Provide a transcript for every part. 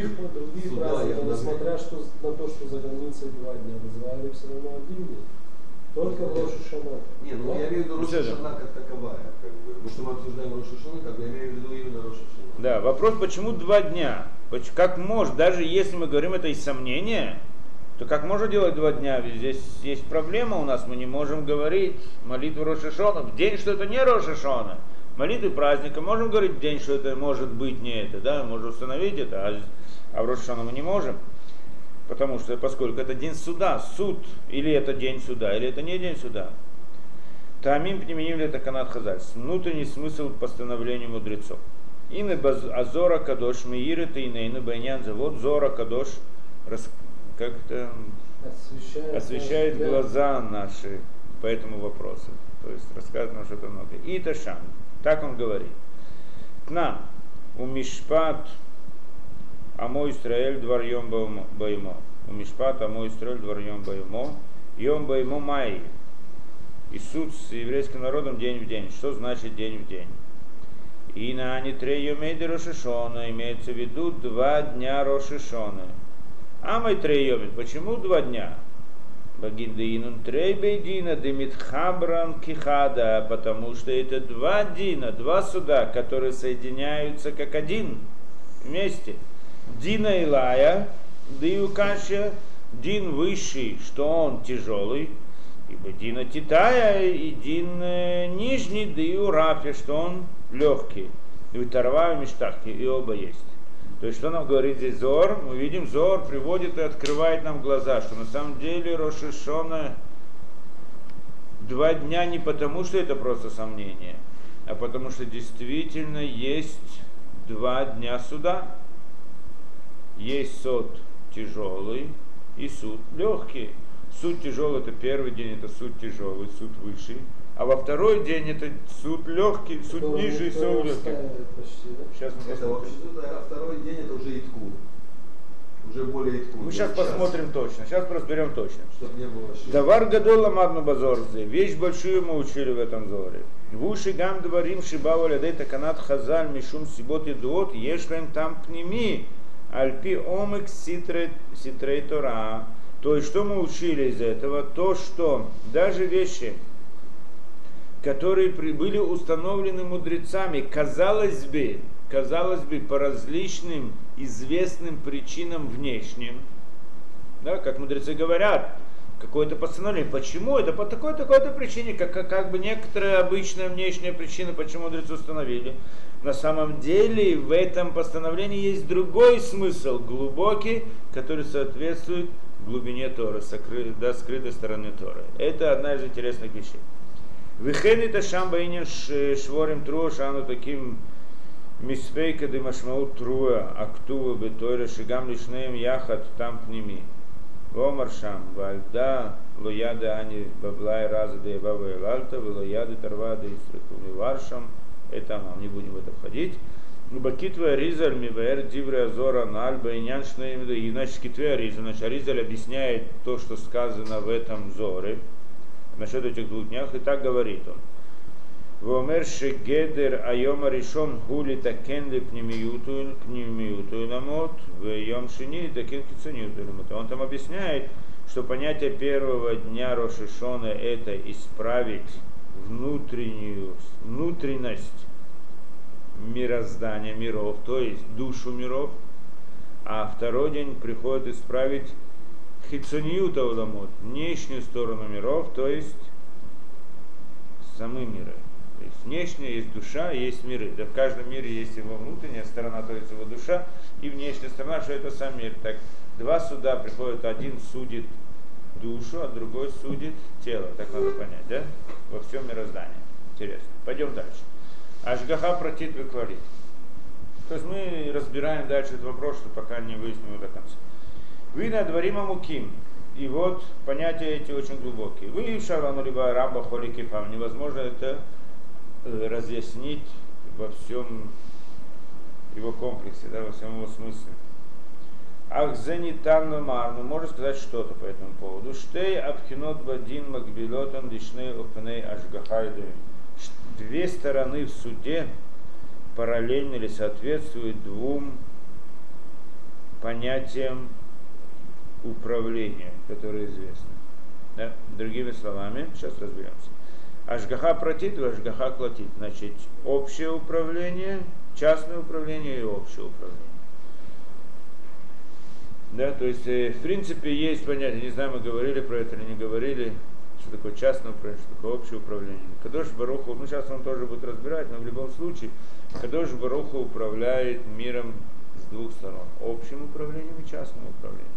других, по других Суда праздников, несмотря что, на то, что за границей два дня вызывали все равно один день. Только в Рошу Шана. Не, ну я имею в виду Рошу Шана как таковая. Как бы. Потому что мы обсуждаем Рошу Шана, как бы я имею в виду именно Рошу Шана. Да, вопрос, почему два дня? Как может, даже если мы говорим это из сомнения, то как можно делать два дня? Ведь здесь есть проблема у нас, мы не можем говорить молитву Рошашона в день, что это не Рошашона. Молитвы праздника можем говорить в день, что это может быть не это, да, можем установить это, а а в Рошашона мы не можем. Потому что, поскольку это день суда, суд, или это день суда, или это не день суда. Тамим применим это канат хазаль. Внутренний смысл постановления мудрецов. Ины азора кадош мииры тейнейну байнянза. Вот зора кадош как-то Освещает, освещает глаза наши по этому вопросу. То есть рассказывает нам что-то много. И Ташан. Так он говорит. Тна. У Мишпат Амо Исраэль Баимо- Баимо. У Мишпат Амо Исраэль двор Йом Баимо. Йом Баимо Май. И суд с еврейским народом день в день. Что значит день в день? И на Анитре Йомейде Рошишона имеется в виду два дня Рошишоны. А мы трейомит. Почему два дня? Багиндеинун трейбейдина демитхабран кихада, потому что это два дина, два суда, которые соединяются как один вместе. Дина Илая, Диюкашия, Дин высший, что он тяжелый, ибо Дина Титая и Дин э, нижний, Дию Рафи, что он легкий. И Тарва и Миштахи, и оба есть. То есть, что нам говорит здесь Зор? Мы видим, Зор приводит и открывает нам глаза, что на самом деле Рошишона два дня не потому, что это просто сомнение, а потому что действительно есть два дня суда. Есть суд тяжелый и суд легкий. Суд тяжелый это первый день, это суд тяжелый, суд высший. А во второй день это суд легкий, суд Который ниже и суд легкий. почти, да? Сейчас мы Это вообще посмотрим. а второй день это уже Иткун. Уже более Иткун. Мы сейчас посмотрим точно, сейчас разберем точно. Чтобы не было ошибок. Давар гадола мадну базорзе. Вещь большую мы учили в этом зоре. Вуши гам дворим шибава лядей таканат хазаль мишум сибот и дуот ешлем там пними. Альпи омик ситрей тора. То есть, что мы учили из этого? То, что даже вещи, которые были установлены мудрецами, казалось бы, казалось бы, по различным известным причинам внешним, да, как мудрецы говорят, какое-то постановление. Почему? Это по такой-такой-то причине, как, как, как бы некоторая обычная внешняя причина, почему мудрецы установили. На самом деле в этом постановлении есть другой смысл, глубокий, который соответствует глубине Торы, сокры, да, скрытой стороны Торы. Это одна из интересных вещей. Вихен это шамбаинин шворим труа шану таким миспейка дымашмаут труа актува бетойра шигам лишнеем яхат там пними. Вомар шам вальда лояда ани баблай раза да баба и лальта лояды тарва да истракуми варшам. Это нам не будем в это входить. Бакитва Ризаль Мивер Дивре Азора Наль Байнян Шнеймда. И значит Китве Аризаль. Значит, Аризаль объясняет то, что сказано в этом Зоре насчет этих двух днях, и так говорит он. Решон гули такен ли пнемиюту пнемиюту намот в йом шини такен кицунюту намот. Он там объясняет, что понятие первого дня Рошишона это исправить внутреннюю внутренность мироздания миров, то есть душу миров, а второй день приходит исправить хитсониюта уламот, внешнюю сторону миров, то есть самы миры. Внешняя есть душа, есть миры. Да в каждом мире есть его внутренняя сторона, то есть его душа, и внешняя сторона, что это сам мир. Так два суда приходят, один судит душу, а другой судит тело. Так надо понять, да? Во всем мироздании. Интересно. Пойдем дальше. Ашгаха протит выквалит. То есть мы разбираем дальше этот вопрос, что пока не выясним его до конца. Вы на дворима муким. И вот понятия эти очень глубокие. Вы шарану либо раба холи кефам. Невозможно это разъяснить во всем его комплексе, да, во всем его смысле. Ах, занитан марну, можно сказать что-то по этому поводу. Штей абхинот бадин макбилотан лишней опней ашгахайду. Две стороны в суде параллельно или соответствуют двум понятием управления, которое известно. Да? Другими словами, сейчас разберемся. Ашгаха протит, ашгаха клатит. Значит, общее управление, частное управление и общее управление. Да, то есть, э, в принципе, есть понятие, не знаю, мы говорили про это или не говорили, что такое частное управление, что такое общее управление. Кадош Баруху, ну сейчас он тоже будет разбирать, но в любом случае, Кадош Баруху управляет миром с двух сторон. Общим управлением и частным управлением.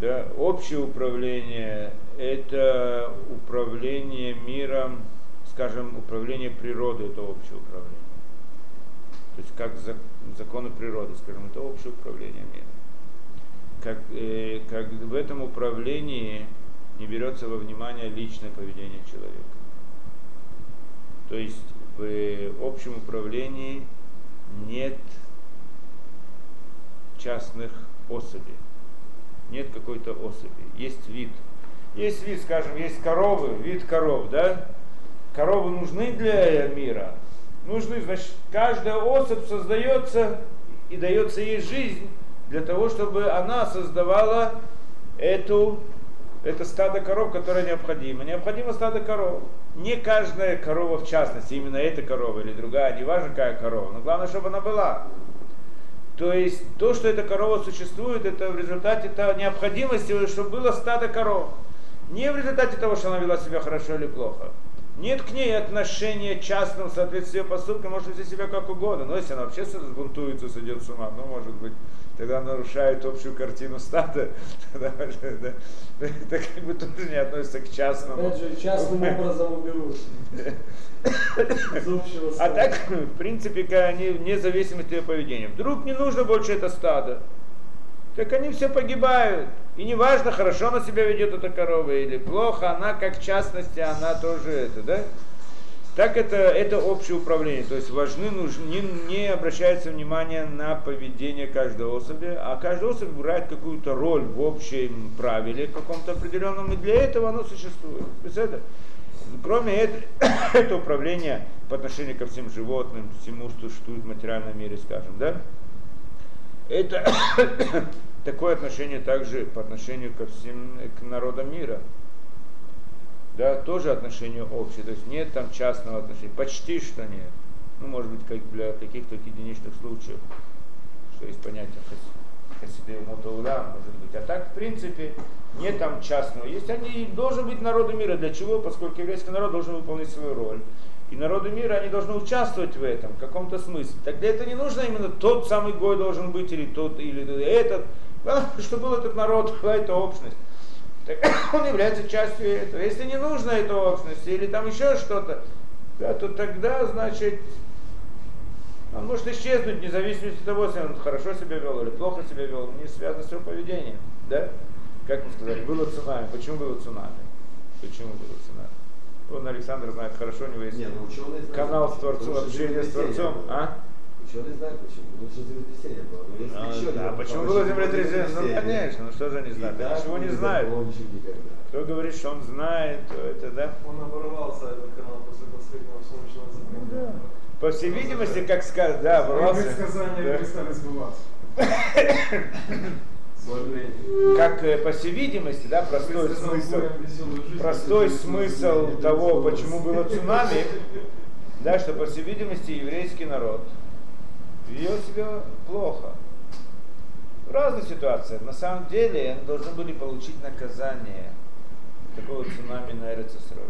Да, общее управление – это управление миром, скажем, управление природой – это общее управление. То есть как законы природы, скажем, это общее управление миром. Как, э, как в этом управлении не берется во внимание личное поведение человека. То есть в общем управлении нет частных особей нет какой-то особи, есть вид. Есть вид, скажем, есть коровы, вид коров, да? Коровы нужны для мира? Нужны, значит, каждая особь создается и дается ей жизнь для того, чтобы она создавала эту, это стадо коров, которое необходимо. Необходимо стадо коров. Не каждая корова в частности, именно эта корова или другая, не важно какая корова, но главное, чтобы она была. То есть то, что эта корова существует, это в результате это необходимости, чтобы было стадо коров. Не в результате того, что она вела себя хорошо или плохо. Нет к ней отношения частного в соответствии с ее поступком, может вести себя как угодно. Но если она вообще сбунтуется, сойдет с ума, ну, может быть, тогда нарушает общую картину стада, тогда, да, это как бы тоже не относится к частному. Опять же, частным образом уберут. А так, в принципе, они вне зависимости от поведения. Вдруг не нужно больше это стадо, так они все погибают. И неважно, хорошо она себя ведет, эта корова, или плохо, она как частности, она тоже это, да? Так это, это общее управление, то есть важны, нужны, не, не обращается внимание на поведение каждой особи, а каждая особь играет какую-то роль в общем правиле каком-то определенном, и для этого оно существует. То есть это, Кроме этого, это управление по отношению ко всем животным, всему, что существует в материальном мире, скажем, да? Это такое отношение также по отношению ко всем, к народам мира. Да, тоже отношение общее, то есть нет там частного отношения, почти что нет. Ну, может быть, как для каких-то единичных случаев, что есть понятие Хасиды Мутауля, может быть. А так, в принципе, нет там частного. Есть они, должен быть народы мира. Для чего? Поскольку еврейский народ должен выполнить свою роль. И народы мира, они должны участвовать в этом, в каком-то смысле. Так для этого не нужно именно тот самый гой должен быть, или тот, или этот. Главное, чтобы был этот народ, была эта общность. Так он является частью этого. Если не нужно эта общность, или там еще что-то, да, то тогда, значит, он может исчезнуть вне зависимости от того, если он хорошо себя вел или плохо себя вел, не связано с его поведением. Да? Как мы сказали, было цунами. Почему было цунами? Почему было цунами? Он Александр знает хорошо, у него есть Не, ну, канал с Творцом, что общение с Творцом. А? Ученые знают почему. Потому что землетрясение было. Но если А, еще да, не- почему было землетрясение? Ну, конечно, ну что же не знает? И так Ничего не никогда. Кто говорит, что он знает, то это, да? Он оборвался, этот канал, после последнего солнечного затмения. По всей видимости, как сказать, да, оборвался. предсказания Да. перестали сбываться. Как, э, по всей видимости, да, простой смысл. более веселую жизнь, простой смысл того, почему было цунами, да, что, по всей видимости, еврейский народ вел себя плохо. В разных ситуациях. На самом деле, они должны были получить наказание такого цунами на Эрицесрой.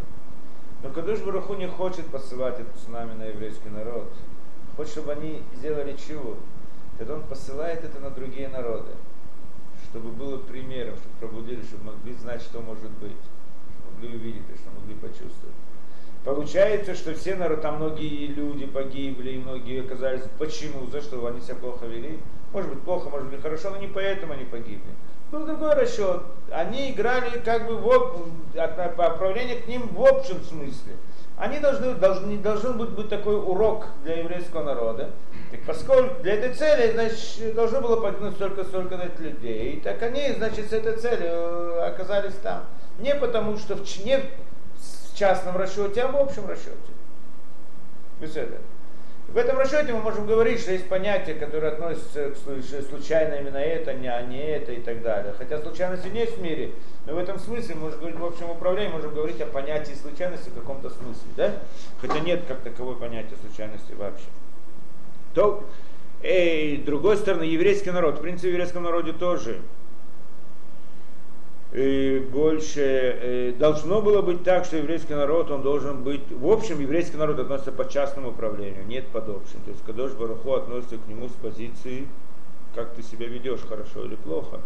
Но Кадуш Баруху не хочет посылать это цунами на еврейский народ. Хочет, чтобы они сделали чего? Тогда он посылает это на другие народы. Чтобы было примером, чтобы пробудили, чтобы могли знать, что может быть. Чтобы могли увидеть, и что могли почувствовать. Получается, что все народы, там многие люди погибли, и многие оказались. Почему? За что? Они себя плохо вели? Может быть, плохо, может быть, хорошо, но не поэтому они погибли. Был другой расчет. Они играли как бы в, об- от- по отправлению к ним в общем смысле. Они должны, должны, должен быть, быть такой урок для еврейского народа. Так поскольку для этой цели, значит, должно было погибнуть столько-столько людей, так они, значит, с этой целью э, оказались там. Не потому, что в, не в частном расчете, а в общем расчете. Без этого. В этом расчете мы можем говорить, что есть понятия, которые относятся к случ- случайно именно это, не, а не это и так далее. Хотя случайности нет в мире, но в этом смысле, мы можем говорить в общем управлении, можем говорить о понятии случайности в каком-то смысле, да? Хотя нет как таковой понятия случайности вообще. То, и, с другой стороны, еврейский народ, в принципе, в еврейском народе тоже больше э, должно было быть так, что еврейский народ, он должен быть, в общем, еврейский народ относится по частному управлению, нет под общим. То есть Кадош Баруху относится к нему с позиции, как ты себя ведешь, хорошо или плохо.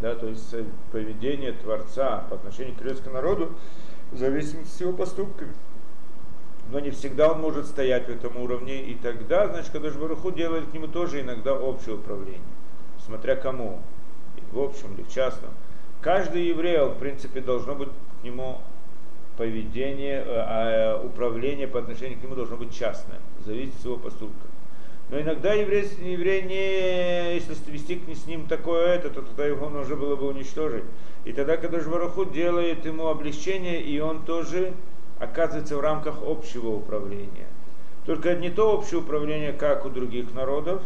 Да, то есть э, поведение Творца по отношению к еврейскому народу зависит от его поступками. Но не всегда он может стоять в этом уровне, и тогда, значит, Кадош Баруху делает к нему тоже иногда общее управление, смотря кому, в общем или в частном. Каждый еврей, в принципе, должно быть к нему поведение, а управление по отношению к нему должно быть частное, зависит от его поступка. Но иногда еврей, еврей не, если вести с ним такое это, то тогда его нужно было бы уничтожить. И тогда, когда Жвараху делает ему облегчение, и он тоже оказывается в рамках общего управления. Только не то общее управление, как у других народов,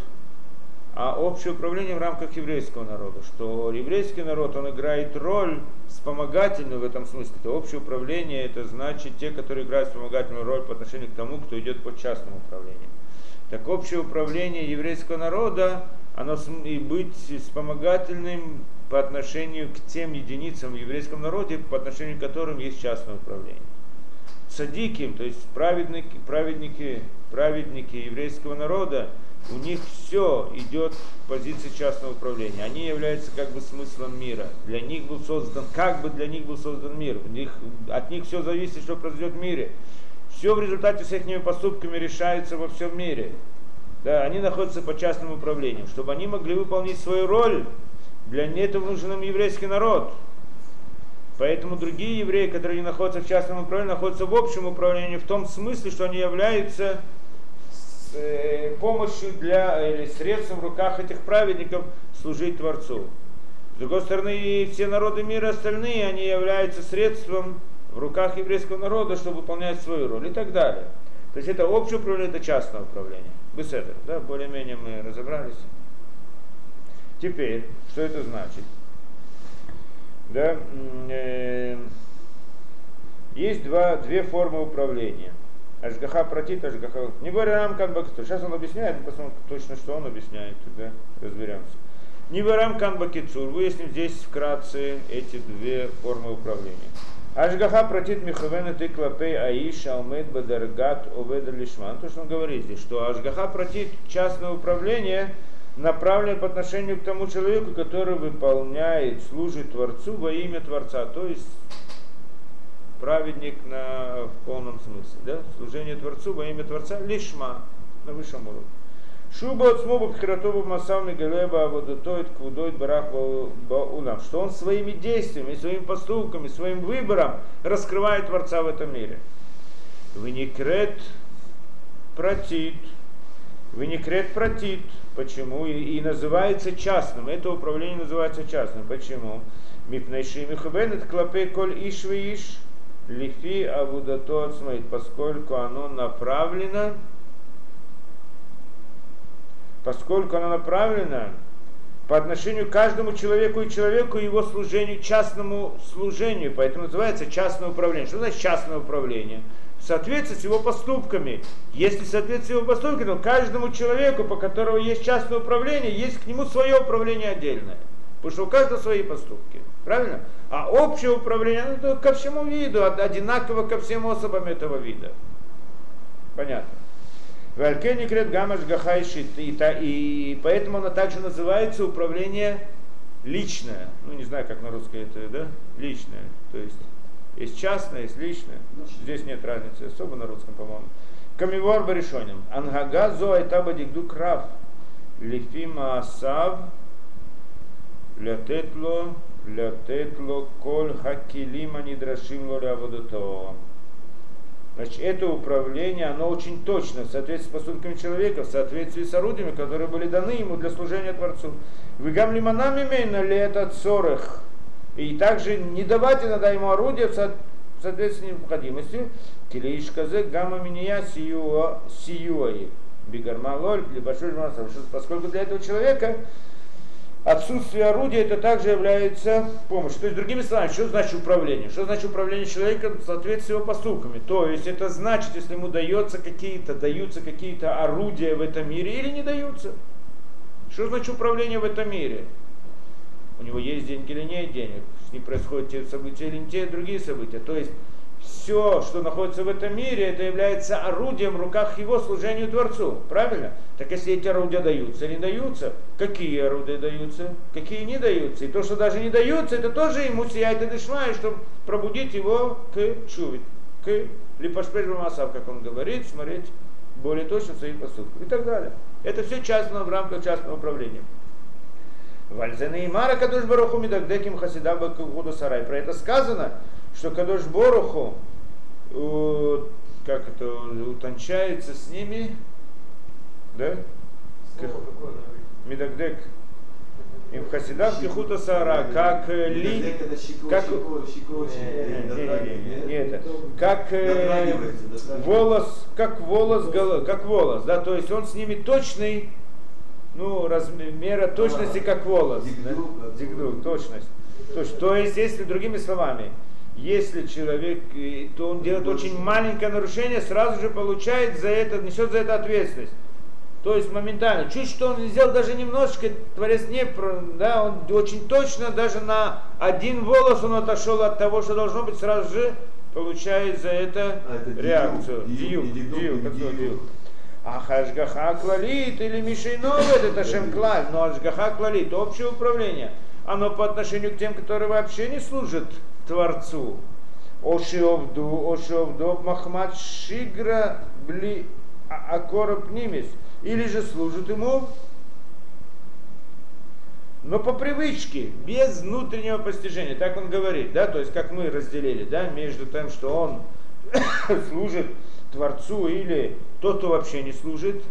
а общее управление в рамках еврейского народа, что еврейский народ, он играет роль вспомогательную в этом смысле. Это общее управление, это значит те, которые играют вспомогательную роль по отношению к тому, кто идет под частным управлением. Так общее управление еврейского народа, оно и быть вспомогательным по отношению к тем единицам в еврейском народе, по отношению к которым есть частное управление. Садиким, то есть праведники, праведники, праведники еврейского народа, у них все идет в позиции частного управления. Они являются как бы смыслом мира. Для них был создан, как бы для них был создан мир. У них, от них все зависит, что произойдет в мире. Все в результате с их поступками решается во всем мире. Да, они находятся по частному управлению. Чтобы они могли выполнить свою роль, для этого нужен им еврейский народ. Поэтому другие евреи, которые не находятся в частном управлении, находятся в общем управлении в том смысле, что они являются Э, помощью для, или средством в руках этих праведников служить Творцу. С другой стороны, и все народы мира остальные, они являются средством в руках еврейского народа, чтобы выполнять свою роль и так далее. То есть это общее управление, это частное управление. Беседер, да, более-менее мы разобрались. Теперь, что это значит? Да, э, есть два, две формы управления – Ашгаха протит, Ашгаха... Не варам канбакицур. Сейчас он объясняет, мы посмотрим точно, что он объясняет, тогда разберемся. Не варам канбакицур. Выясним здесь вкратце эти две формы управления. Ашгаха протит Михавена ты клапей Аиш Алмед Бадаргат Оведа Лишман. То, что он говорит здесь, что Ашгаха протит частное управление направлено по отношению к тому человеку, который выполняет, служит Творцу во имя Творца. То есть праведник на, в полном смысле. Да? Служение Творцу во имя Творца лишма на высшем уровне. Шуба от смоба пхиратова масами галеба аводотоид квудоид барах баулам. Что он своими действиями, своими поступками, своим выбором раскрывает Творца в этом мире. Веникрет протит. Веникрет протит. Почему? И, и называется частным. Это управление называется частным. Почему? Мипнейши михубенет клапе коль иш иш лифи авудато смотрит, поскольку оно направлено, поскольку оно направлено по отношению к каждому человеку и человеку его служению, частному служению, поэтому называется частное управление. Что значит частное управление? В соответствии с его поступками. Если в соответствии с его поступками, то каждому человеку, по которому есть частное управление, есть к нему свое управление отдельное. Потому что у каждого свои поступки. Правильно? А общее управление ну, это ко всему виду, одинаково ко всем особам этого вида. Понятно. Валькени крет гамаш гахайшит. И, поэтому оно также называется управление личное. Ну, не знаю, как на русском это, да? Личное. То есть есть частное, есть личное. Здесь нет разницы особо на русском, по-моему. Камивор баришоним. Ангага зо айтаба дигду крав. Лифима асав. Лятетло лятетло коль хакилима нидрашим лоляводото. Значит, это управление, оно очень точно в соответствии с поступками человека, в соответствии с орудиями, которые были даны ему для служения Творцу. Вы гам лиманами мейна ли это цорых. И также не давать иногда ему орудия в соответственно необходимости, килишказе гамма миния сиюа сиюаи. Бигарма лоль, либо поскольку для этого человека отсутствие орудия это также является помощью. То есть, другими словами, что значит управление? Что значит управление человеком в соответствии с его поступками? То есть, это значит, если ему дается какие-то, даются какие-то орудия в этом мире или не даются. Что значит управление в этом мире? У него есть деньги или нет денег, с ним происходят те события или не те другие события. То есть, все, что находится в этом мире, это является орудием в руках его служению Творцу. Правильно? Так если эти орудия даются не даются, какие орудия даются, какие не даются. И то, что даже не даются, это тоже ему сияет и дышмает, чтобы пробудить его к чуве, к липашпежу масав, как он говорит, смотреть более точно своих поступках и так далее. Это все частно в рамках частного управления. Вальзена и Мара Кадуш Баруху Мидагдеким Хасида Бакуду Сарай. Про это сказано, что Кадош Боруху, как это, утончается с ними, да? Медагдек. Им хасидав пихута сара, как ли, как, не это, как э, волос, как волос, как волос, да, то есть он с ними точный, ну, размера точности, как волос. Дигду, точность. То есть, если другими словами, если человек, то он делает очень маленькое нарушение, сразу же получает за это, несет за это ответственность. То есть моментально. Чуть что он сделал даже немножечко, Творец не, да, он очень точно, даже на один волос он отошел от того, что должно быть, сразу же получает за это, а, это реакцию. Диюк, диюк, диюк. А хашгаха клалит или мишейновет, это шемклаль, но ашгаха клалит, общее управление, оно по отношению к тем, которые вообще не служат Творцу. Ошиовду, ошиовду, махмад шигра бли акороб нимис. Или же служит ему, но по привычке, без внутреннего постижения. Так он говорит, да, то есть как мы разделили, да, между тем, что он служит Творцу или тот, кто вообще не служит,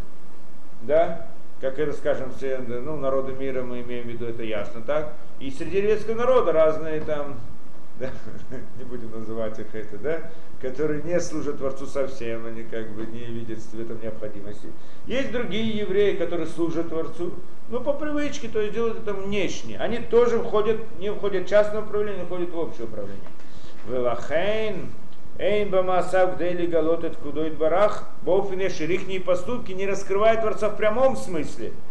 да, как это, скажем, все, ну, народы мира мы имеем в виду, это ясно, так? И среди еврейского народа разные там да, не будем называть их это, да, которые не служат Творцу совсем, они как бы не видят в этом необходимости. Есть другие евреи, которые служат Творцу, но по привычке, то есть делают это внешне. Они тоже входят, не входят в частное управление, входят в общее управление. Велахейн, Эйн бамасав гдейли галотет кудойт барах, боуфине ширихние поступки не раскрывают Творца в прямом смысле –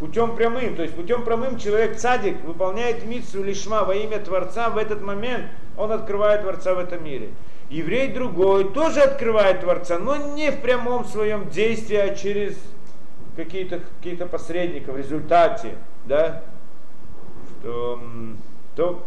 путем прямым. То есть путем прямым человек цадик выполняет миссу лишма во имя Творца в этот момент, он открывает Творца в этом мире. Еврей другой тоже открывает Творца, но не в прямом своем действии, а через какие-то какие посредников в результате, да, что, то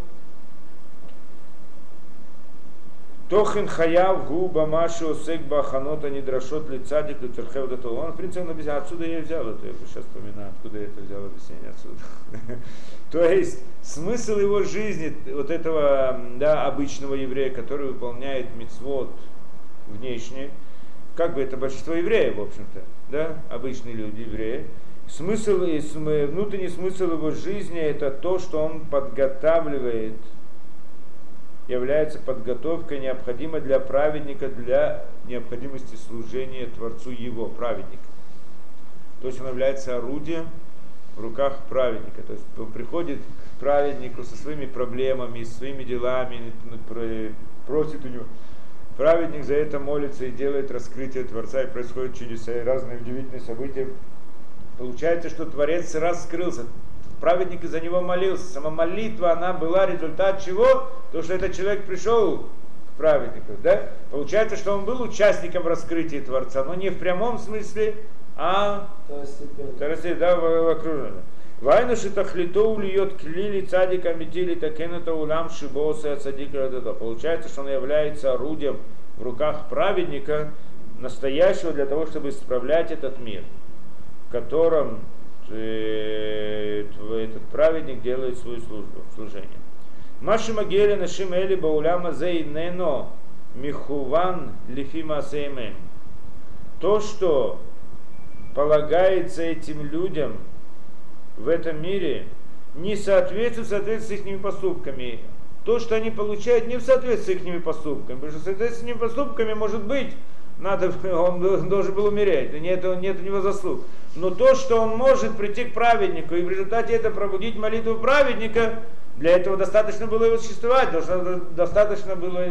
Тохин хаяв губа машу осек баханота недрашот лицадик лютерхев до того. Он, в принципе, он объяснял, отсюда я взял это, я сейчас вспоминаю, откуда я это взял объяснение отсюда. То есть смысл его жизни, вот этого да, обычного еврея, который выполняет мицвод внешне, как бы это большинство евреев, в общем-то, да, обычные люди, евреи, смысл, внутренний смысл его жизни это то, что он подготавливает является подготовкой, необходимой для праведника, для необходимости служения Творцу его, праведника. То есть он является орудием в руках праведника. То есть он приходит к праведнику со своими проблемами, своими делами, просит у него. Праведник за это молится и делает раскрытие Творца, и происходят чудеса и разные удивительные события. Получается, что Творец раскрылся праведник из-за него молился. Сама молитва, она была результат чего? То, что этот человек пришел к праведнику. Да? Получается, что он был участником раскрытия Творца, но не в прямом смысле, а второстепенно, да, в, в окружении. Вайна шитахлито льет клили цадика метили такенета улам шибоса цадика Получается, что он является орудием в руках праведника, настоящего для того, чтобы исправлять этот мир, в котором этот праведник делает свою службу, служение. Маши Магели Нашим Эли Бауляма Зейнено Михуван Лифима Сеймен. То, что полагается этим людям в этом мире, не соответствует соответствует с их поступками. то, что они получают, не в соответствии с их поступками. Потому что в с их поступками может быть, надо, он должен был умереть, нет, нет у него заслуг. Но то, что он может прийти к праведнику и в результате это пробудить молитву праведника, для этого достаточно было его существовать, достаточно было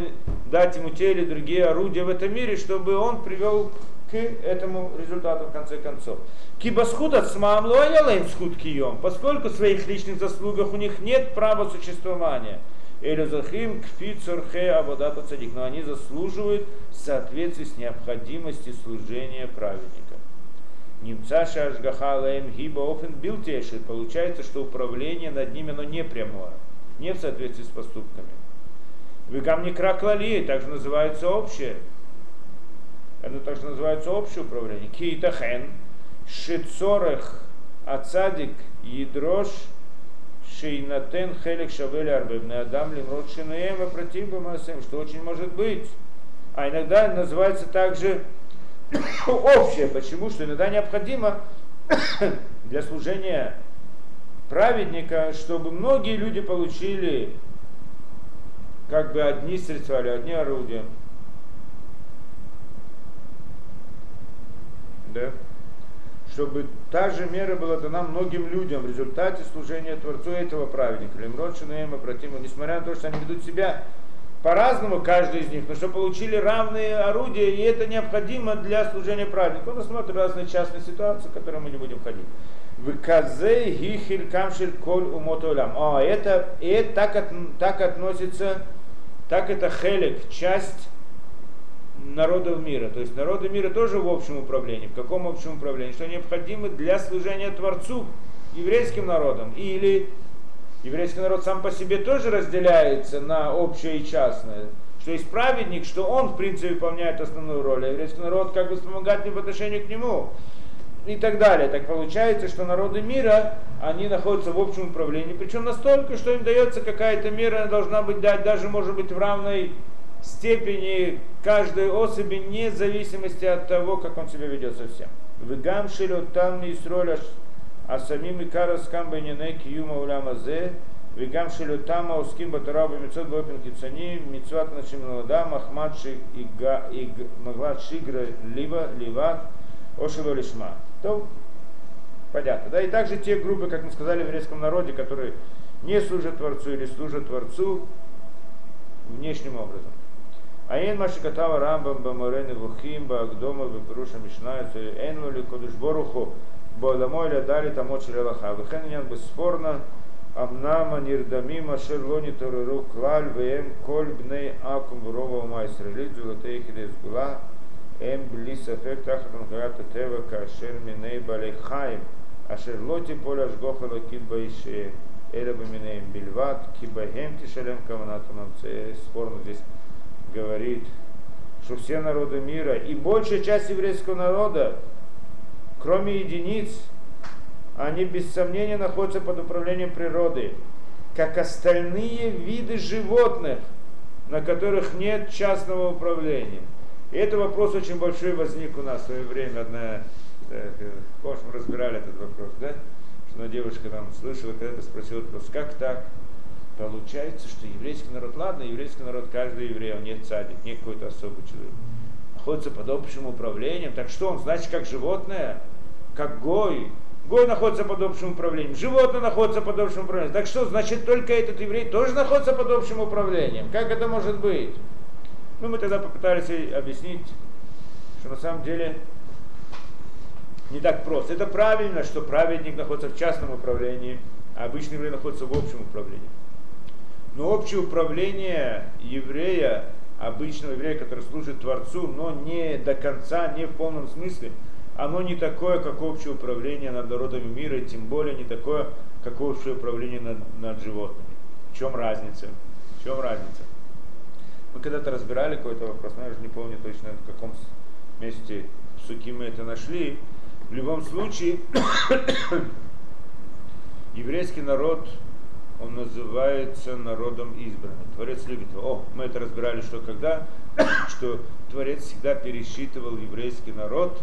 дать ему те или другие орудия в этом мире, чтобы он привел к этому результату в конце концов. Кибасхуд схуд кием, поскольку в своих личных заслугах у них нет права существования. Или захим кфицурхе абадата цадик, но они заслуживают в соответствии с необходимостью служения праведника. Немца шашгахалаем гиба офен билтеши. Получается, что управление над ними оно не прямое, не в соответствии с поступками. Вегам не краклали, также называется общее. Это также называется общее управление. Киитахен, шицорех, ацадик, едрош, шейнатен хелек шавель арбебный адам лимрот шинаем и против что очень может быть. А иногда называется также общее. Почему? Что иногда необходимо для служения праведника, чтобы многие люди получили как бы одни средства или одни орудия. да, чтобы та же мера была дана многим людям в результате служения Творцу этого праведника. Лемрод Шинаем обратимо, несмотря на то, что они ведут себя по-разному, каждый из них, но что получили равные орудия, и это необходимо для служения праведника. Он рассмотрит разные частные ситуации, в которые мы не будем ходить. В казе гихиль камшиль коль умотолям. А, это, это так, от, так относится, так это хелик, часть народов мира. То есть народы мира тоже в общем управлении. В каком общем управлении? Что необходимо для служения Творцу, еврейским народам. Или еврейский народ сам по себе тоже разделяется на общее и частное. Что есть праведник, что он в принципе выполняет основную роль, а еврейский народ как бы вспомогательный по отношению к нему. И так далее. Так получается, что народы мира, они находятся в общем управлении. Причем настолько, что им дается какая-то мера, должна быть дать даже может быть в равной степени каждой особи, вне зависимости от того, как он себя ведет совсем. Вегам шилю там не сроля, а самим и карас камбайнене киюма уляма зе, вегам шилю там ауским батараба мецот бопин кицани, мецват нашим налада, махмад и маглад шигра лива, ливат, ошева лишма. То понятно. Да, и также те группы, как мы сказали в еврейском народе, которые не служат Творцу или служат Творцу внешним образом. Аин Машикатава Рамбам Бамарен Вухим Багдома Бепируша Мишнайцу Энвали Кодыш Боруху Боламойля Дали Тамот Шрелаха. Вехен бесспорно Амнама Нирдамима Шерлони Тореру Клаль Вем Коль Бней Акум Врова Майстер Лидзу Латейхидес Гула Эм Бли Сафек Тахатан Гарата Тева Кашер Миней Балейхаим Ашер Лоти Поля Жгоха Лакит Баише Эля Баминеем Бильват Кибахем Тишалем Каванатамам Спорно здесь говорит, что все народы мира и большая часть еврейского народа, кроме единиц, они без сомнения находятся под управлением природы, как остальные виды животных, на которых нет частного управления. И это вопрос очень большой возник у нас в свое время. Одна, так, помнишь, мы разбирали этот вопрос, да? Что девушка там слышала, когда-то спросила как так? Получается, что еврейский народ, ладно, еврейский народ, каждый еврей, он нет цадик, не какой-то особый человек. Находится под общим управлением. Так что он, значит, как животное, как гой. Гой находится под общим управлением, животное находится под общим управлением. Так что, значит, только этот еврей тоже находится под общим управлением. Как это может быть? Ну, мы тогда попытались объяснить, что на самом деле не так просто. Это правильно, что праведник находится в частном управлении, а обычный еврей находится в общем управлении. Но общее управление еврея, обычного еврея, который служит Творцу, но не до конца, не в полном смысле, оно не такое, как общее управление над народами мира, и тем более не такое, как общее управление над, над животными. В чем разница? В чем разница? Мы когда-то разбирали какой-то вопрос, но я уже не помню точно, в каком месте в Суки мы это нашли. В любом случае, еврейский народ он называется народом избранным. Творец любит его. О, мы это разбирали, что когда, что Творец всегда пересчитывал еврейский народ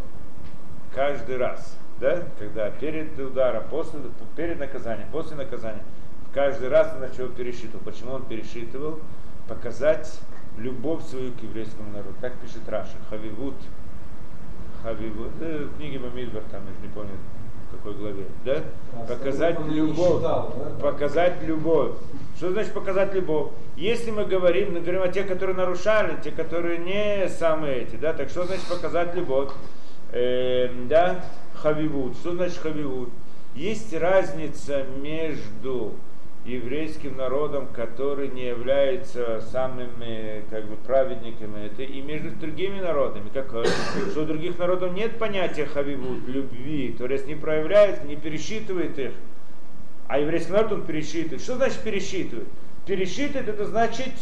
каждый раз, да, когда перед ударом, после, перед наказанием, после наказания, каждый раз он начал пересчитывал. Почему он пересчитывал? Показать любовь свою к еврейскому народу. Так пишет Раша. Хавивут. Хавивут. Э, в книге Мамидбар, там, я не помню, в какой главе. Да? Показать любовь. Показать любовь. Что значит показать любовь? Если мы говорим, мы говорим о тех, которые нарушали, те, которые не самые эти, да, так что значит показать любовь? Эм, да, хавивут. Что значит хавивут? Есть разница между еврейским народом, который не является самыми как бы, праведниками, это и между другими народами. Как, э, что у других народов нет понятия хавивут, любви, есть не проявляет, не пересчитывает их. А еврейский народ он пересчитывает. Что значит пересчитывает? Пересчитывает это значит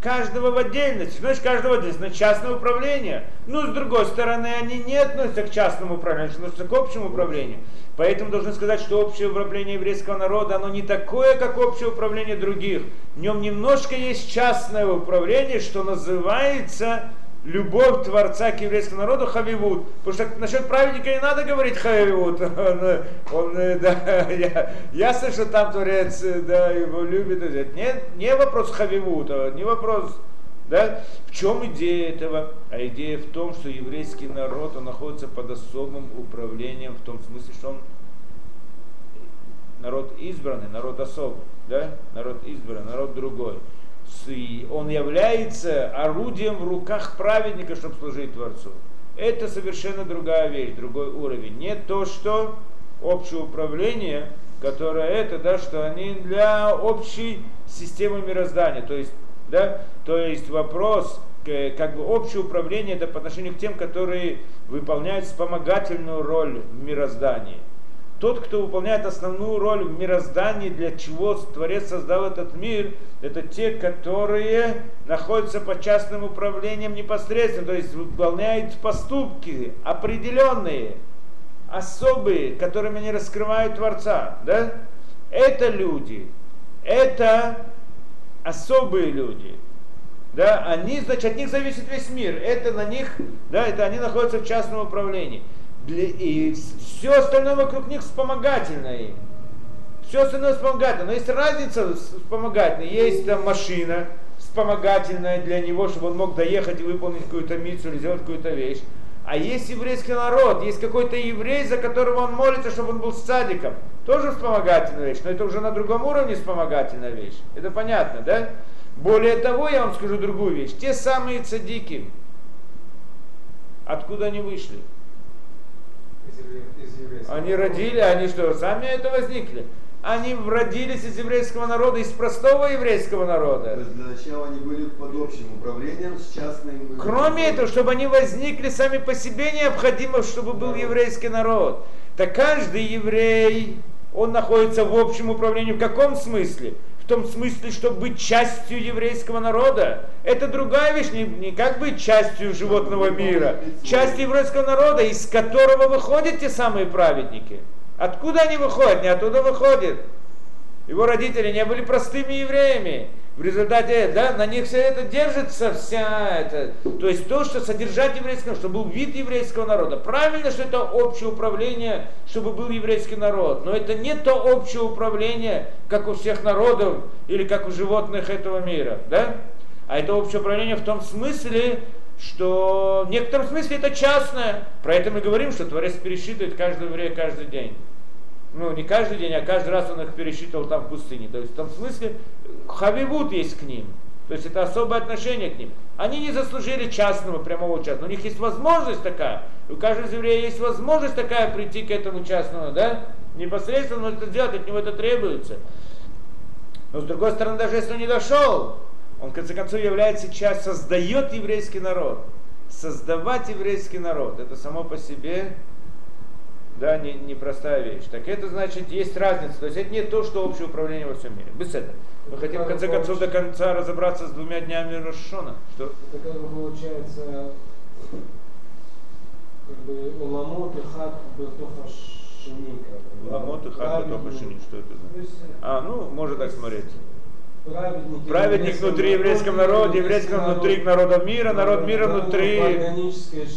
каждого в отдельности. Значит, каждого в отдельности. Значит, частное управление. Ну, с другой стороны, они не относятся к частному управлению, относятся к общему управлению. Поэтому должны сказать, что общее управление еврейского народа, оно не такое, как общее управление других. В нем немножко есть частное управление, что называется любовь Творца к еврейскому народу Хавивуд. Потому что насчет праведника не надо говорить Хавивуд. Он, он, да, я, ясно, что там Творец да, его любит. Это не, вопрос Хавивуд, не вопрос да? В чем идея этого? А идея в том, что еврейский народ он находится под особым управлением, в том смысле, что он народ избранный, народ особый, да? народ избранный, народ другой. Он является орудием в руках праведника, чтобы служить Творцу. Это совершенно другая вещь, другой уровень. Не то, что общее управление, которое это, да, что они для общей системы мироздания. То есть да? То есть вопрос, как бы общее управление это по отношению к тем, которые выполняют вспомогательную роль в мироздании. Тот, кто выполняет основную роль в мироздании, для чего Творец создал этот мир, это те, которые находятся под частным управлением непосредственно, то есть выполняют поступки определенные, особые, которыми они раскрывают Творца. Да? Это люди, это особые люди. Да, они, значит, от них зависит весь мир. Это на них, да, это они находятся в частном управлении. И все остальное вокруг них вспомогательное Все остальное вспомогательное. Но есть разница вспомогательная. Есть там машина вспомогательная для него, чтобы он мог доехать и выполнить какую-то миссию или сделать какую-то вещь. А есть еврейский народ, есть какой-то еврей, за которого он молится, чтобы он был садиком. Тоже вспомогательная вещь, но это уже на другом уровне вспомогательная вещь. Это понятно, да? Более того, я вам скажу другую вещь. Те самые цадики, откуда они вышли? Они родили, они что, сами это возникли? они родились из еврейского народа, из простого еврейского народа. То есть для начала они были под общим управлением с частным... Кроме этого, чтобы они возникли сами по себе, необходимо, чтобы был еврейский народ. Так каждый еврей, он находится в общем управлении. В каком смысле? В том смысле, чтобы быть частью еврейского народа. Это другая вещь, не, не как быть частью животного мира. Часть еврейского народа, из которого выходят те самые праведники. Откуда они выходят? Не оттуда выходят. Его родители не были простыми евреями. В результате, да, на них все это держится, вся это. То есть то, что содержать еврейского, чтобы был вид еврейского народа. Правильно, что это общее управление, чтобы был еврейский народ. Но это не то общее управление, как у всех народов или как у животных этого мира. Да? А это общее управление в том смысле, что в некотором смысле это частное. Про это мы говорим, что Творец пересчитывает каждого еврея каждый день ну, не каждый день, а каждый раз он их пересчитывал там в пустыне. То есть в том смысле хавивут есть к ним. То есть это особое отношение к ним. Они не заслужили частного, прямого частного. У них есть возможность такая. У каждого из еврея есть возможность такая прийти к этому частному, да? Непосредственно он это сделать, от него это требуется. Но с другой стороны, даже если он не дошел, он в конце концов является часть, создает еврейский народ. Создавать еврейский народ, это само по себе да, не, непростая вещь. Так это значит, есть разница. То есть это не то, что общее управление во всем мире. Без этого. Мы это хотим в конце концов до конца разобраться с двумя днями Рошона. Что? Это как бы получается как бы уламот и хат бетоха. Уламот и хат бетоха. Что это значит? А, ну, можно так смотреть. Праведник, Праведник внутри еврейского народа, еврейского внутри народа мира, народ мира внутри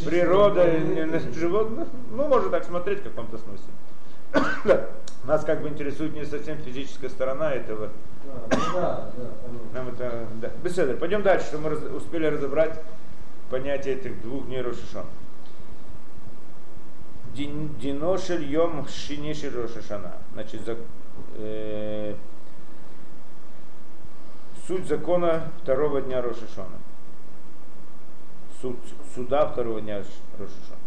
природы, животных. Ну, можно так смотреть в каком-то смысле. Нас как бы интересует не совсем физическая сторона этого. А, ну да, да. Нам это, да. Беседа. Пойдем дальше, что мы раз- успели разобрать понятие этих двух дней Рошишон. Дин- Диношель йом шиниши Рошишана. Значит, за- э, суть закона второго дня Рошишона. Суд, суда второго дня Рошишона.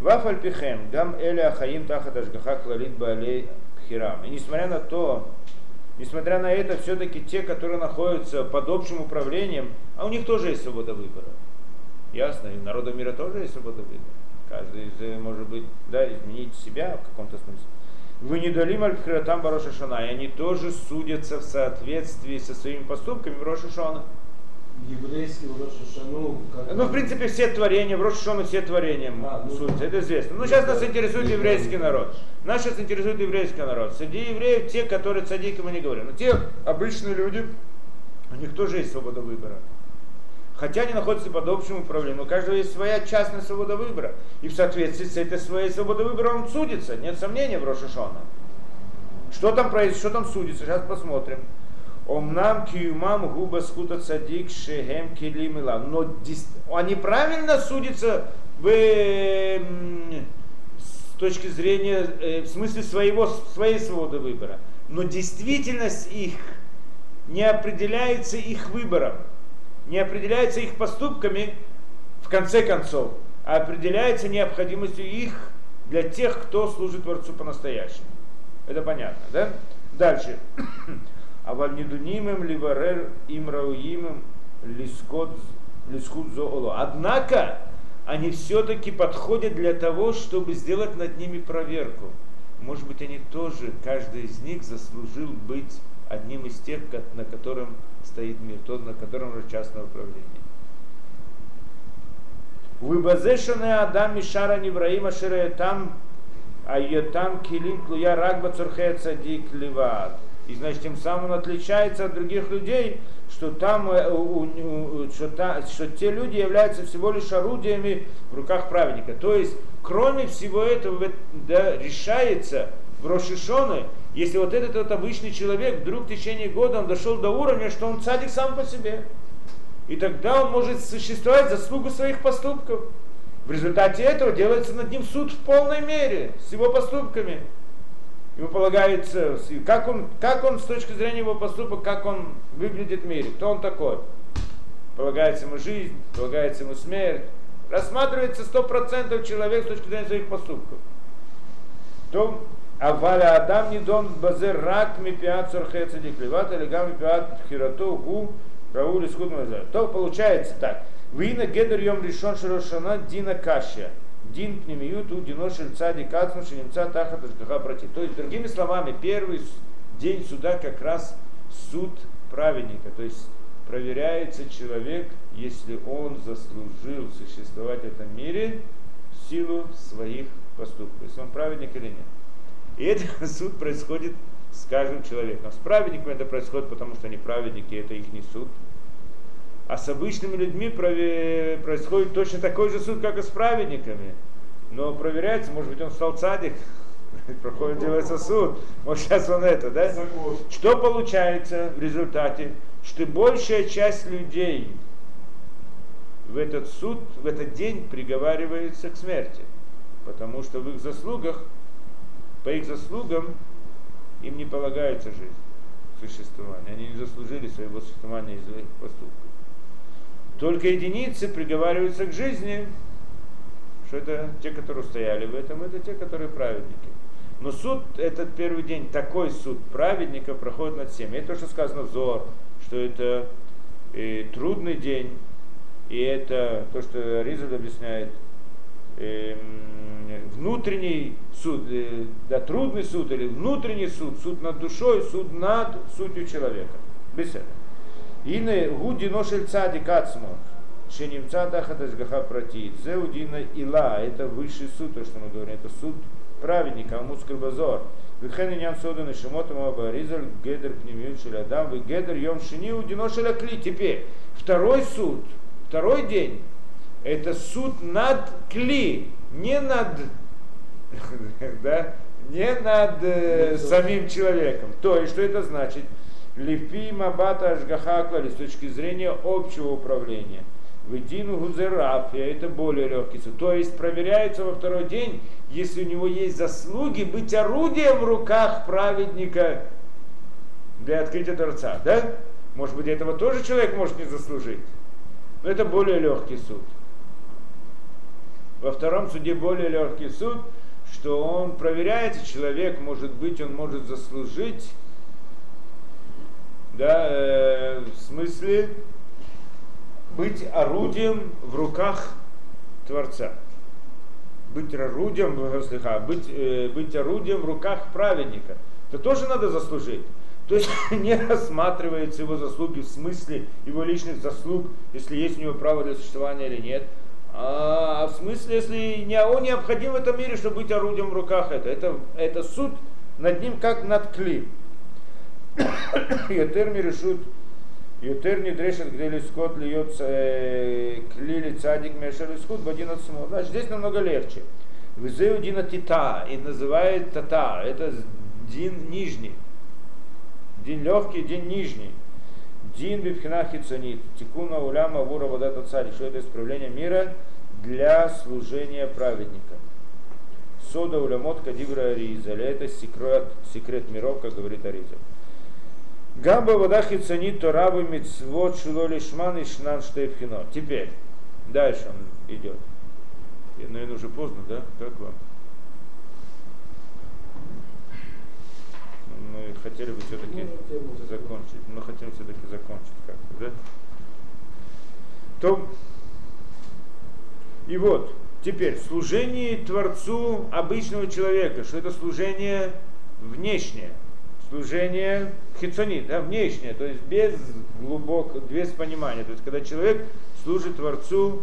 Вафаль пихем, гам эля ахаим тахат ашгаха клалит баалей пхирам. И несмотря на то, несмотря на это, все-таки те, которые находятся под общим управлением, а у них тоже есть свобода выбора. Ясно, и у народа мира тоже есть свобода выбора. Каждый из, э, может быть, да, изменить себя в каком-то смысле. Вы не дали Мальфхиратам Бароша Шана, и они тоже судятся в соответствии со своими поступками в Роша Шана. Еврейский в Рошашану, как... Ну, в принципе, все творения, в все творения А, ну, судятся, это известно. Ну, сейчас нас интересует еврейский народ. Нас сейчас интересует еврейский народ. Среди евреев те, которые цадики, мы не говорим. Но те обычные люди, у них тоже есть свобода выбора. Хотя они находятся под общим управлением, у каждого есть своя частная свобода выбора. И в соответствии с этой своей свободой выбора он судится. Нет сомнения в Рошашона. Что там происходит, что там судится, сейчас посмотрим. Омнам киюмам губа скута цадик шехем килимила. Но они правильно судятся в, м, с точки зрения, э, в смысле своего, своей свободы выбора. Но действительность их не определяется их выбором, не определяется их поступками в конце концов, а определяется необходимостью их для тех, кто служит Творцу по-настоящему. Это понятно, да? Дальше. А вальнидунимым ливарер имрауимым лискот лискут зооло. Однако они все-таки подходят для того, чтобы сделать над ними проверку. Может быть, они тоже, каждый из них заслужил быть одним из тех, на котором стоит мир, тот, на котором уже частное управление. Выбазешане Адам Мишара Невраима там, а там килим клуя рагба цурхе цадик ливат. И значит, тем самым он отличается от других людей, что там, э, что, та- что те люди являются всего лишь орудиями в руках праведника. То есть, кроме всего этого, да, решается в Рошишоны, если вот этот вот обычный человек вдруг в течение года он дошел до уровня, что он цадик сам по себе. И тогда он может существовать за заслугу своих поступков. В результате этого делается над ним суд в полной мере, с его поступками. Ему полагается, как он, как он с точки зрения его поступок, как он выглядит в мире, кто он такой. Полагается ему жизнь, полагается ему смерть. Рассматривается сто процентов человек с точки зрения своих поступков. То Аваля Адам не дон базер рак мипиат цурхеца дикливат или гам мипиат хирату гу раули скудмазар. То получается так. Вина гедер йом решен широшана дина кашья. Дин пнемиют у диношель цади кацну шинемца тахат ашгаха прати. То есть, другими словами, первый день суда как раз суд праведника. То есть проверяется человек, если он заслужил существовать в этом мире в силу своих поступков. Если он праведник или нет. И этот суд происходит с каждым человеком. С праведниками это происходит, потому что они праведники, это их не суд. А с обычными людьми происходит точно такой же суд, как и с праведниками. Но проверяется, может быть, он стал цадик, проходит, делается суд. Вот сейчас он это, да? Что получается в результате? Что большая часть людей в этот суд, в этот день приговаривается к смерти. Потому что в их заслугах, по их заслугам, им не полагается жизнь, существование. Они не заслужили своего существования из-за их поступков. Только единицы приговариваются к жизни, что это те, которые устояли в этом, это те, которые праведники. Но суд, этот первый день, такой суд праведника проходит над всеми. Это то, что сказано в Зор, что это э, трудный день, и это то, что Ризаль объясняет, внутренний суд, э, да, трудный суд или внутренний суд, суд над душой, суд над сутью человека. Беседа. Ине гуди ношель цадик ацмо, шенемца дахат ашгаха прати. Зеудина ила, это высший суд, то, что мы говорим, это суд праведника, амускал базор. Вихен иньян содан и шимотом аба ризаль гедер пнемиют шелядам, вы гедер йом шини удино шелякли. Теперь, второй суд, второй день, это суд над кли, не над, да, не над э, самим человеком. То есть, что это значит? Лифи Мабата Ашгаха Клали с точки зрения общего управления. Ведину Гузерафия, это более легкий суд. То есть проверяется во второй день, если у него есть заслуги, быть орудием в руках праведника для открытия Творца. Да? Может быть, этого тоже человек может не заслужить. Но это более легкий суд. Во втором суде более легкий суд, что он проверяется, человек, может быть, он может заслужить, да, э, в смысле быть орудием в руках Творца. Быть орудием, слегка, быть, э, быть орудием в руках праведника. Это тоже надо заслужить. То есть не рассматривается его заслуги в смысле его личных заслуг, если есть у него право для существования или нет. А в смысле, если не, он необходим в этом мире, чтобы быть орудием в руках это. Это, это суд над ним как над клим. Йотер ми решут, Йотер не дрешет, где лискот льется э, клили цадик мешер лискот в один Значит, здесь намного легче. Везеу дина тита, и называет тата, это дин нижний. Дин легкий, дин нижний. Дин бифхина хицанит. Тикуна уляма вура это царь. Что это исправление мира для служения праведника. Сода улямот кадибра Аризаль. Это секрет, секрет миров, как говорит Аризаль. Гамба вода хицанит торабы мицвот шилоли шман и шнан штейфхино. Теперь, дальше он идет. Наверное, уже поздно, да? Как вам? Мы хотели бы все-таки закончить. Мы хотим все-таки закончить как-то, да? То, и вот, теперь, служение Творцу обычного человека, что это служение внешнее, служение хитсони, да, внешнее, то есть без глубокого, без понимания. То есть, когда человек служит Творцу,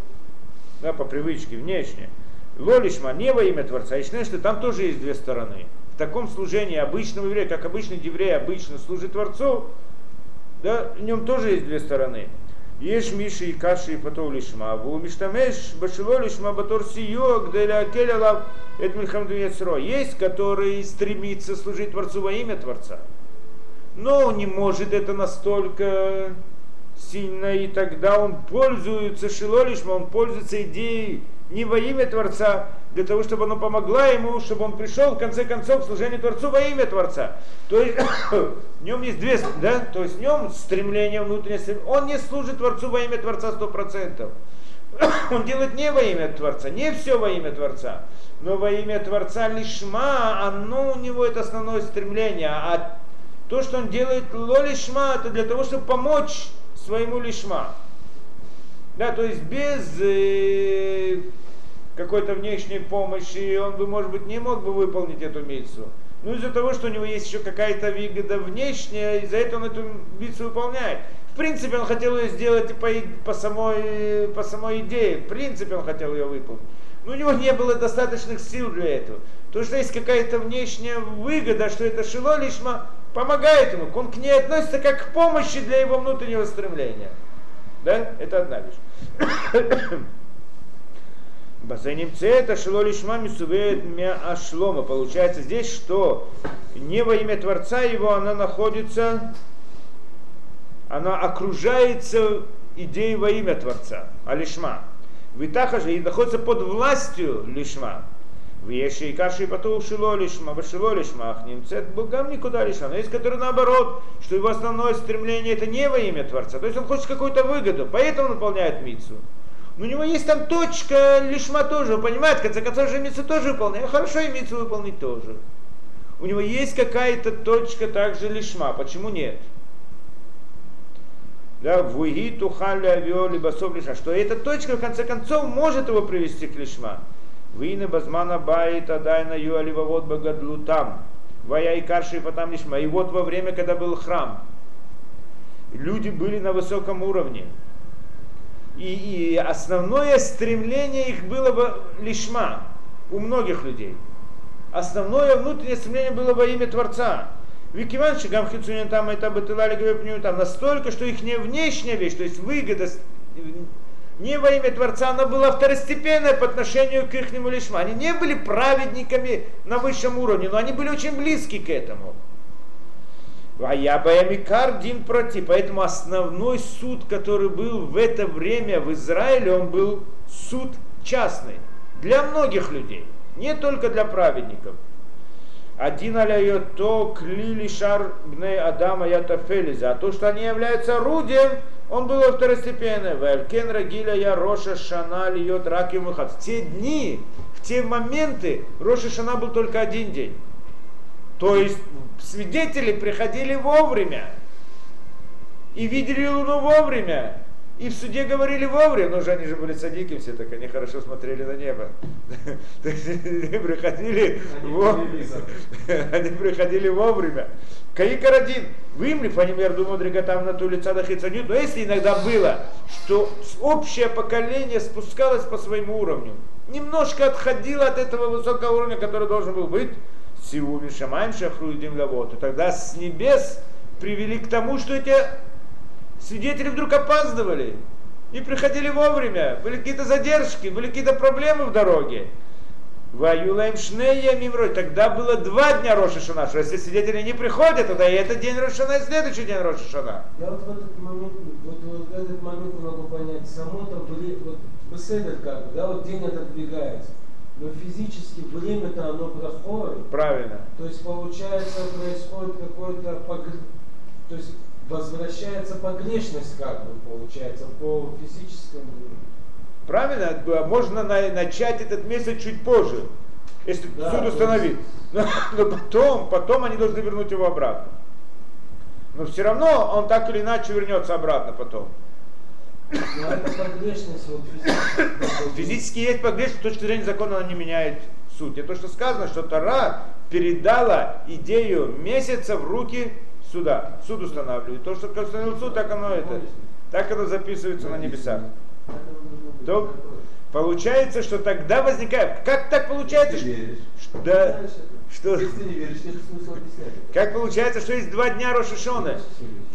да, по привычке, внешне. Лолишма, не во имя Творца. И что там тоже есть две стороны таком служении обычного еврея, как обычный еврей обычно служит Творцу, да, в нем тоже есть две стороны. Ешь Миши и Каши и Патов Лишма. Ву Миштамеш Башило Лишма Батор Сио, где Келялав это Мильхамду Яцро. Есть, который стремится служить Творцу во имя Творца. Но он не может это настолько сильно, и тогда он пользуется Шилолишма, он пользуется идеей не во имя Творца, для того, чтобы оно помогло ему, чтобы он пришел в конце концов к служению Творцу во имя Творца. То есть в нем есть две, да, то есть в нем стремление внутреннее, он не служит Творцу во имя Творца сто процентов. Он делает не во имя Творца, не все во имя Творца, но во имя Творца лишма, оно у него это основное стремление, а то, что он делает ло лишма, это для того, чтобы помочь своему лишма. Да, то есть без э, какой-то внешней помощи, он бы, может быть, не мог бы выполнить эту миссу. Ну, из-за того, что у него есть еще какая-то выгода внешняя, из-за этого он эту миссу выполняет. В принципе, он хотел ее сделать по, по, самой, по самой идее. В принципе, он хотел ее выполнить. Но у него не было достаточных сил для этого. То, что есть какая-то внешняя выгода, что это шило лишма, помогает ему. Он к ней относится как к помощи для его внутреннего стремления. Да? Это одна вещь. Басейнимце это шило лишма мисувеет мя ашлома. Получается здесь, что не во имя Творца его она находится, она окружается идеей во имя Творца, а лишма. Витаха же и находится под властью лишма. В Еше и Каши потом шило лишма, в шило лишма, немцет богам никуда лишма. Но есть которые наоборот, что его основное стремление это не во имя Творца. То есть он хочет какую-то выгоду, поэтому он выполняет мицу. Но у него есть там точка лишма тоже, понимает, в конце концов же мицу тоже выполняет. Хорошо и мицу выполнить тоже. У него есть какая-то точка также лишма, почему нет? Да, вуги тухаля авио либо лишма, что эта точка в конце концов может его привести к лишма. Вины базмана баит адайна юаливавод багадлу там. Вая и карши потом лишма. И вот во время, когда был храм, люди были на высоком уровне и, и основное стремление их было бы лишма у многих людей. Основное внутреннее стремление было во имя Творца. Викиван Шигам Хицунин там это бытылали там настолько, что их не внешняя вещь, то есть выгода, не во имя Творца, оно было второстепенное по отношению к ихнему лишму. Они не были праведниками на высшем уровне, но они были очень близки к этому. А я Баямикар Дин против. Поэтому основной суд, который был в это время в Израиле, он был суд частный. Для многих людей. Не только для праведников. Один аляет то клили шар бней Адама ятафелиза. А то, что они являются орудием, он был второстепенный. Валькен Рагиля я Роша Шана льет выход. В те дни, в те моменты Роша Шана был только один день. То есть свидетели приходили вовремя и видели Луну вовремя. И в суде говорили вовремя, но же они же были садики все, так они хорошо смотрели на небо. То есть они приходили вовремя. Они приходили вовремя. Каикар один, вымлив, они мерду мудрика там на ту лица да хицанют. Но если иногда было, что общее поколение спускалось по своему уровню, немножко отходило от этого высокого уровня, который должен был быть, Сиуми Шамаем Шахруидим Лавот, тогда с небес привели к тому, что эти свидетели вдруг опаздывали и приходили вовремя. Были какие-то задержки, были какие-то проблемы в дороге. Ваюлаем шнея мимрой. Тогда было два дня Роша Шана, что если свидетели не приходят, тогда и этот день Рошана, и следующий день Роша Шана. Я вот в этот момент, вот, вот в этот момент не могу понять, само там были, вот беседер как бы, да, вот день отодвигается. Но физически время-то оно проходит. Правильно. То есть получается происходит какой-то погр... то есть возвращается погрешность как бы получается по физическому. Правильно? Можно на- начать этот месяц чуть позже, если Да, суд установит. Но, но потом, потом они должны вернуть его обратно. Но все равно он так или иначе вернется обратно потом. Но это погрешность вот физически. Физически есть погрешность, с точки зрения закона она не меняет суть. Это то, что сказано, что Тара передала идею месяца в руки суда. Суд устанавливает. То, что установил суд, так оно это. Так оно записывается на небесах. То получается, что тогда возникает. Как так получается? Что-. Да, что, как получается, что есть два дня Рошишона?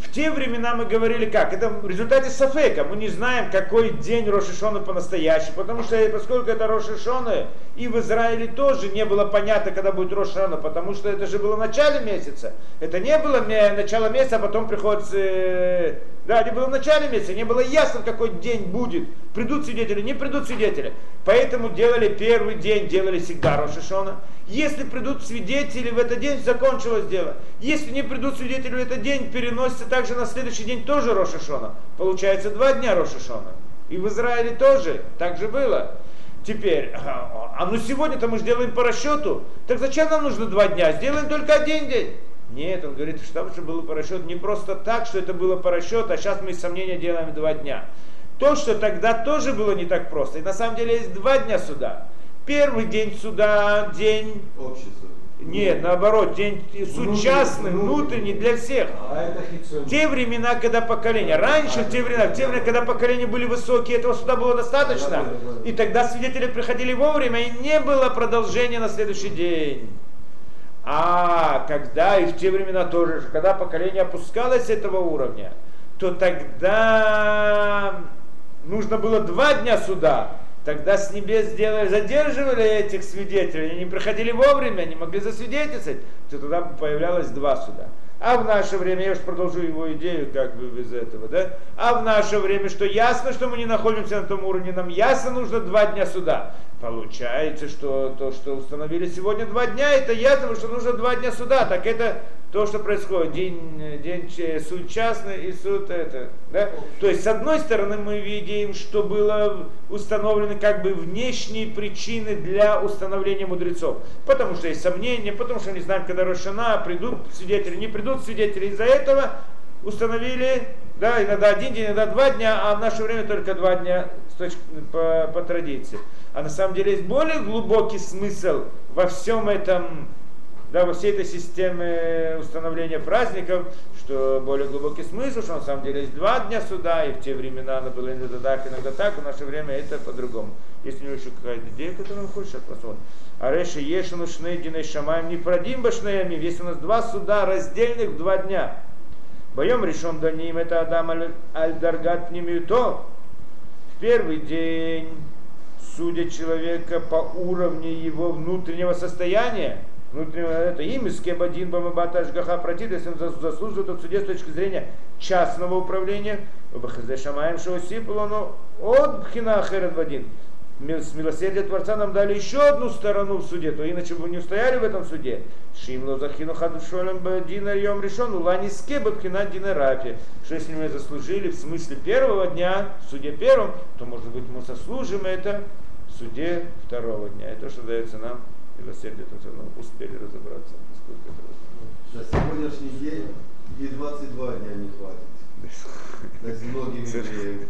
В те времена мы говорили как? Это в результате Сафека. Мы не знаем, какой день Рошишона по-настоящему. Потому что поскольку это Рошишона, и в Израиле тоже не было понятно, когда будет Рошишона. Потому что это же было в начале месяца. Это не было начало месяца, а потом приходится... Да, это было в начале месяца. Не было ясно, какой день будет. Придут свидетели, не придут свидетели. Поэтому делали первый день, делали всегда Рошишона. Если придут свидетели в этот день, закончилось дело. Если не придут свидетели в этот день, переносится также на следующий день тоже Рошишона. Получается два дня Рошишона. И в Израиле тоже так же было. Теперь, а ну сегодня-то мы же делаем по расчету, так зачем нам нужно два дня? Сделаем только один день. Нет, он говорит, что там же было по расчету не просто так, что это было по расчету, а сейчас мы из сомнения делаем два дня. То, что тогда тоже было не так просто. И на самом деле есть два дня суда. Первый день суда, день Общество. нет, наоборот, день суд частный, внутренний для всех. А те времена, когда поколения, раньше, в те времена, в те времена, когда поколения были высокие, этого суда было достаточно. И тогда свидетели приходили вовремя, и не было продолжения на следующий день. А когда и в те времена тоже, когда поколение опускалось с этого уровня, то тогда нужно было два дня суда. Тогда с небес сделали, задерживали этих свидетелей, они не приходили вовремя, не могли засвидетельствовать, то тогда появлялось два суда. А в наше время, я уж продолжу его идею как бы без этого, да? А в наше время, что ясно, что мы не находимся на том уровне, нам ясно нужно два дня суда. Получается, что то, что установили сегодня два дня, это ясно, что нужно два дня суда. Так это то, что происходит. День, день суд частный и суд это. Да? То есть, с одной стороны, мы видим, что было установлены как бы внешние причины для установления мудрецов. Потому что есть сомнения, потому что не знаем, когда Рошана, придут свидетели, не придут свидетели. Из-за этого установили, да, иногда один день, иногда два дня, а в наше время только два дня с точки, по, по традиции. А на самом деле есть более глубокий смысл во всем этом, да, во всей этой системе установления праздников, что более глубокий смысл, что на самом деле есть два дня суда, и в те времена оно было иногда так, иногда так, в наше время это по-другому. Есть у него еще какая-то идея, которую он хочет сейчас посмотрим. А реши ешину шнейдиной шамаем не продим башнеями, есть у нас два суда раздельных в два дня. Боем решен до ним это Адам аль- аль-Даргат пнемиуто. В первый день судят человека по уровню его внутреннего состояния, внутреннего это им из кебадин бамабата ашгаха протит, если он зас- заслуживает от суде с точки зрения частного управления, шамаем шоусипулону от бхина ахерет вадин. Мил- С милосердия Творца нам дали еще одну сторону в суде, то иначе бы не устояли в этом суде. Шимло захину хаду шолем дина йом решен, улани скеба бхина дина рафи. Что если мы заслужили в смысле первого дня, в суде первом, то может быть мы сослужим это в суде второго дня. Это что дается нам милосердие Творца. Ну, успели разобраться, насколько это возможно. За сегодняшний день и 22 дня не хватит. С многими евреями.